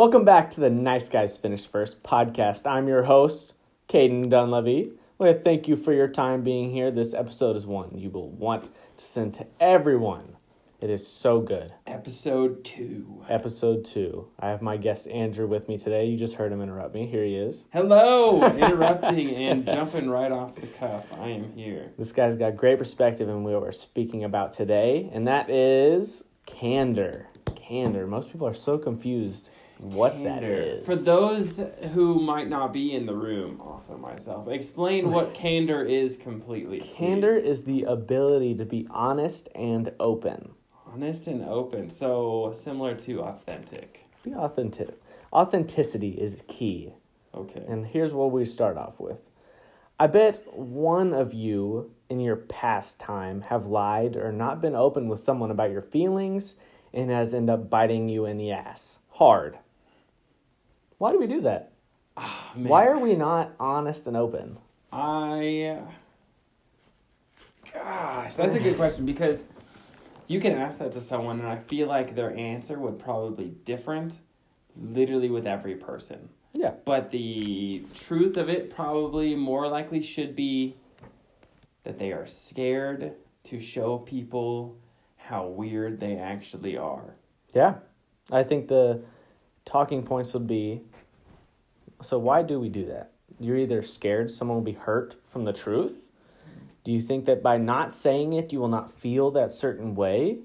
Welcome back to the Nice Guys Finish First podcast. I'm your host, Caden Dunleavy. I want to thank you for your time being here. This episode is one you will want to send to everyone. It is so good. Episode two. Episode two. I have my guest Andrew with me today. You just heard him interrupt me. Here he is. Hello, interrupting and jumping right off the cuff. I am here. This guy's got great perspective in what we're speaking about today, and that is candor. Candor. Most people are so confused what that Candor. is. For those who might not be in the room, also myself, explain what candor is completely. please. Candor is the ability to be honest and open. honest and open, so similar to authentic. Be authentic. Authenticity is key. Okay. And here's what we start off with. I bet one of you in your past time have lied or not been open with someone about your feelings and has ended up biting you in the ass. Hard. Why do we do that? Ah, man. Why are we not honest and open? I. Gosh, that's a good question because you can ask that to someone, and I feel like their answer would probably be different, literally with every person. Yeah. But the truth of it probably more likely should be that they are scared to show people how weird they actually are. Yeah. I think the talking points would be so why do we do that? You're either scared someone will be hurt from the truth. Do you think that by not saying it, you will not feel that certain way?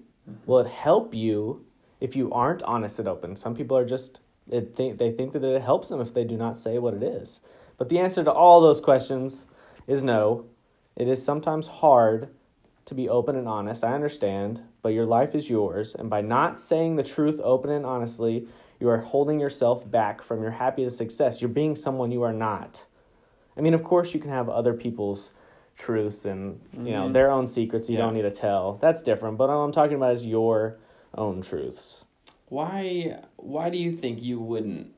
Will it help you if you aren't honest and open? Some people are just it think they think that it helps them if they do not say what it is. But the answer to all those questions is no. It is sometimes hard to be open and honest. I understand, but your life is yours, and by not saying the truth open and honestly, you are holding yourself back from your happiest success. You're being someone you are not. I mean, of course, you can have other people's truths and you know Mhm. their own secrets you Yeah. don't need to tell. That's different. But all I'm talking about is your own truths. Why why do you think you wouldn't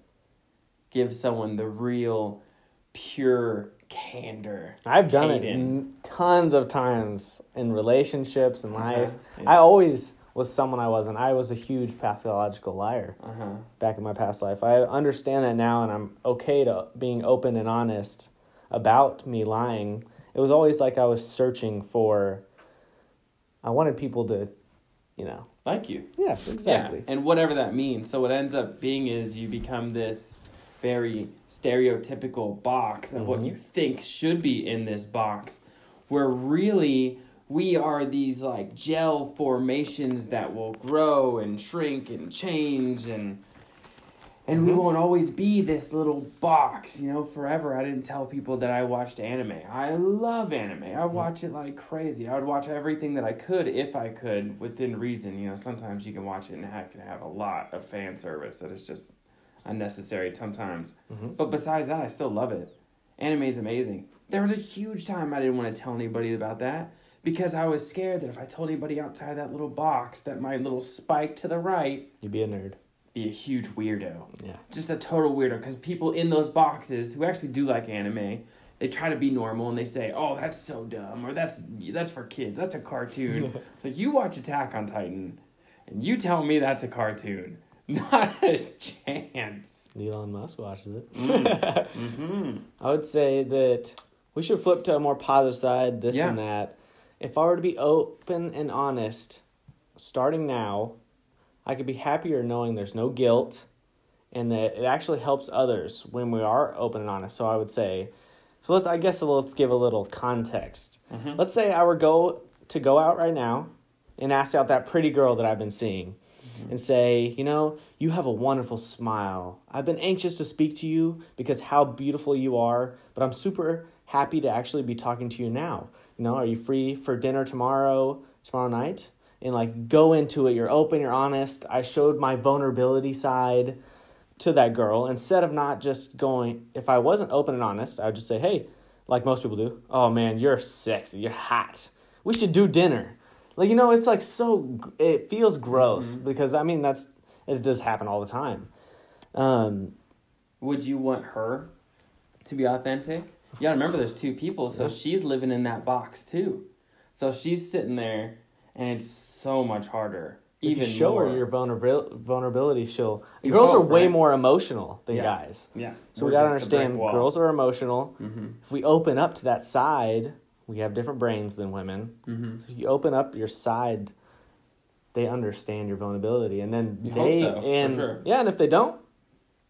give someone the real pure candor? I've done it Hayden? tons of times in relationships and life. Uh-huh. I always was someone I wasn't. I was a huge pathological liar. Uh-huh. back in my past life. I understand that now, and I'm okay to being open and honest about me lying. It was always like I was searching for. I wanted people to, you know. Like you. Yeah, exactly. Yeah, and whatever that means. So what ends up being is you become this very stereotypical box of what Mhm. you think should be in this box, where really we are these like gel formations that will grow and shrink and change and and we Mhm. won't always be this little box, you know, forever. I didn't tell people that I watched anime. I love anime. I watch it like crazy. I would watch everything that I could if I could within reason. You know, sometimes you can watch it and it can have a lot of fan service that is just unnecessary sometimes. Mhm. But besides that, I still love it. Anime is amazing. There was a huge time I didn't want to tell anybody about that because I was scared that if I told anybody outside that little box that my little spike to the right You'd be a nerd. be a huge weirdo Yeah. just a total weirdo because people in those boxes who actually do like anime they try to be normal and they say oh that's so dumb or that's that's for kids that's a cartoon it's like you watch attack on titan and you tell me that's a cartoon not a chance Elon Musk watches it. mm-hmm. I would say that we should flip to a more positive side, this Yeah. and that. If I were to be open and honest, starting now, I could be happier knowing there's no guilt and that it actually helps others when we are open and honest. So I would say, so let's, I guess let's give a little context. Mhm. Let's say I were go to go out right now and ask out that pretty girl that I've been seeing Mm-hmm. and say, you know, you have a wonderful smile. I've been anxious to speak to you because how beautiful you are, but I'm super happy to actually be talking to you now. You know, are you free for dinner tomorrow, tomorrow night? And like go into it. You're open, you're honest. I showed my vulnerability side to that girl instead of not just going, if I wasn't open and honest, I would just say, hey, like most people do, oh man, you're sexy, you're hot. We should do dinner. Like, you know, it's like so, it feels gross because I mean, that's, it does happen all the time. Um, would you want her to be authentic you gotta remember there's two people so Yeah. she's living in that box too so she's sitting there and it's so much harder if Even you show more. her your vulnerabil- vulnerability, she'll. You girls are way right? more emotional than Yeah. guys. Yeah. So we gotta understand girls are emotional. Mm-hmm. If we open up to that side, we have different brains than women. Mm-hmm. So if you open up your side, they understand your vulnerability, and then You they so, and sure. yeah, and if they don't,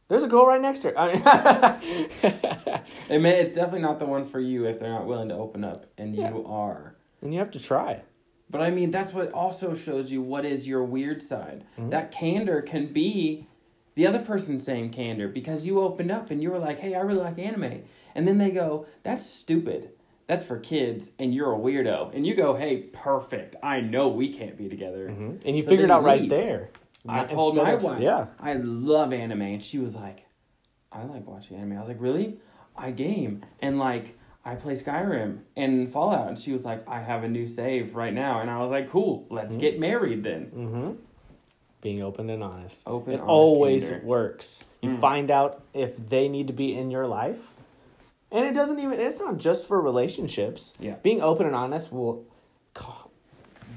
there's a girl right next to her. I mean, It may, it's definitely not the one for you if they're not willing to open up, and you are. and you have to try. But I mean, that's what also shows you what is your weird side. Mhm. That candor can be the other person's saying candor because you opened up and you were like, hey, I really like anime. And then they go, that's stupid. That's for kids, and you're a weirdo. And you go, hey, perfect. I know we can't be together. Mhm. And you So figured out right there. I told my of- wife, Yeah. I love anime, and she was like, I like watching anime. I was like, really? I game and like I play Skyrim and Fallout, and she was like, I have a new save right now, and I was like, cool, let's Mhm. get married then. Mm-hmm. Being open and honest. Open, it honest always candor. works. You Mm. find out if they need to be in your life. And it doesn't even, it's not just for relationships. Yeah. Being open and honest will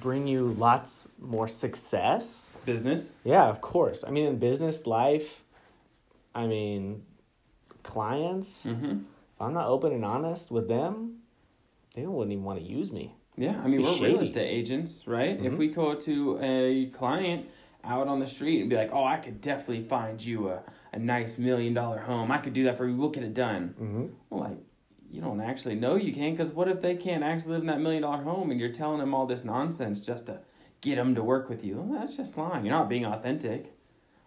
bring you lots more success. Business. Yeah, of course. I mean, in business life, I mean, clients, Mm-hmm. if I'm not open and honest with them, they wouldn't even want to use me. Yeah, I mean we're shady. real estate agents, right? If Mhm. we go to a client out on the street and be like, "Oh, I could definitely find you a, a nice million dollar home. I could do that for you. We'll get it done." Mm-hmm. Well, like, you don't actually know you can, because what if they can't actually live in that million dollar home and you're telling them all this nonsense just to get them to work with you? Well, that's just lying. You're not being authentic.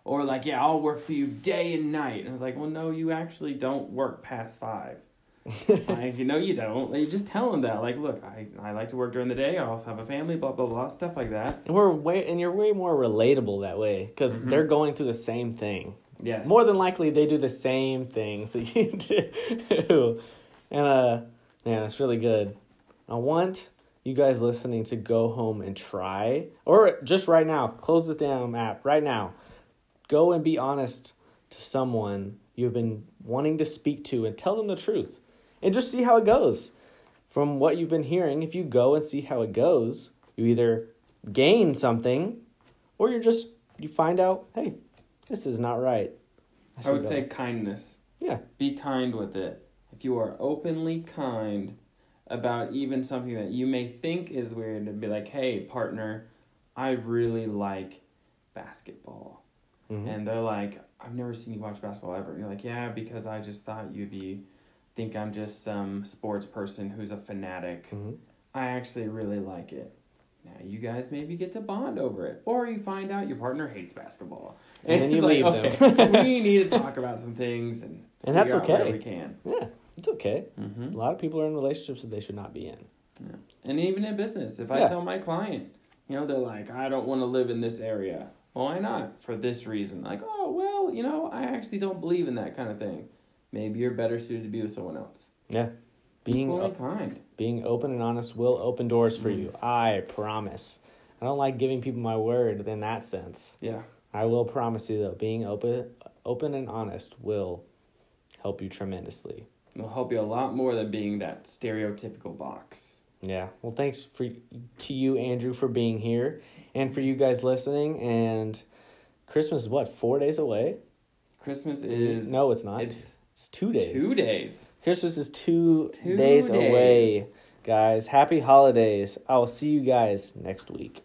Or like, yeah, I'll work for you day and night. And I was like, well, no, you actually don't work past five. like, you know, you don't. You just tell them that. Like, look, I, I like to work during the day. I also have a family. Blah blah blah, stuff like that. And we're way, and you're way more relatable that way because Mhm. they're going through the same thing. Yes. More than likely, they do the same things that you do. And uh, man, that's really good. I want you guys listening to go home and try, or just right now, close this damn app right now. Go and be honest to someone you've been wanting to speak to and tell them the truth, and just see how it goes. From what you've been hearing, if you go and see how it goes, you either gain something, or you're just you find out, hey, this is not right. I should would go. say kindness. Yeah. Be kind with it. If you are openly kind about even something that you may think is weird, and be like, hey, partner, I really like basketball. Mhm. And they're like, I've never seen you watch basketball ever. And you're like, yeah, because I just thought you'd be, think I'm just some sports person who's a fanatic. Mhm. I actually really like it. Now you guys maybe get to bond over it, or you find out your partner hates basketball, And then you leave okay, them. we need to talk about some things, and And that's okay. we can. Yeah, it's okay. Mm-hmm. A lot of people are in relationships that they should not be in. Yeah. And even in business, if I Yeah. tell my client, you know, they're like, I don't want to live in this area. Well, why not? For this reason. Like, oh, well, you know, I actually don't believe in that kind of thing. Maybe you're better suited to be with someone else. Yeah, being Equally kind. being open and honest will open doors for Mm. you. I promise. I don't like giving people my word in that sense. Yeah. I will promise you though, being open, open and honest will help you tremendously. It'll help you a lot more than being that stereotypical box. Yeah. Well, thanks for to you, Andrew, for being here, and for you guys listening. And Christmas is what four days away? Christmas is no, it's not. it's It's two days. two days. Christmas is two, Two days days. away, guys. Happy holidays. I will see you guys next week.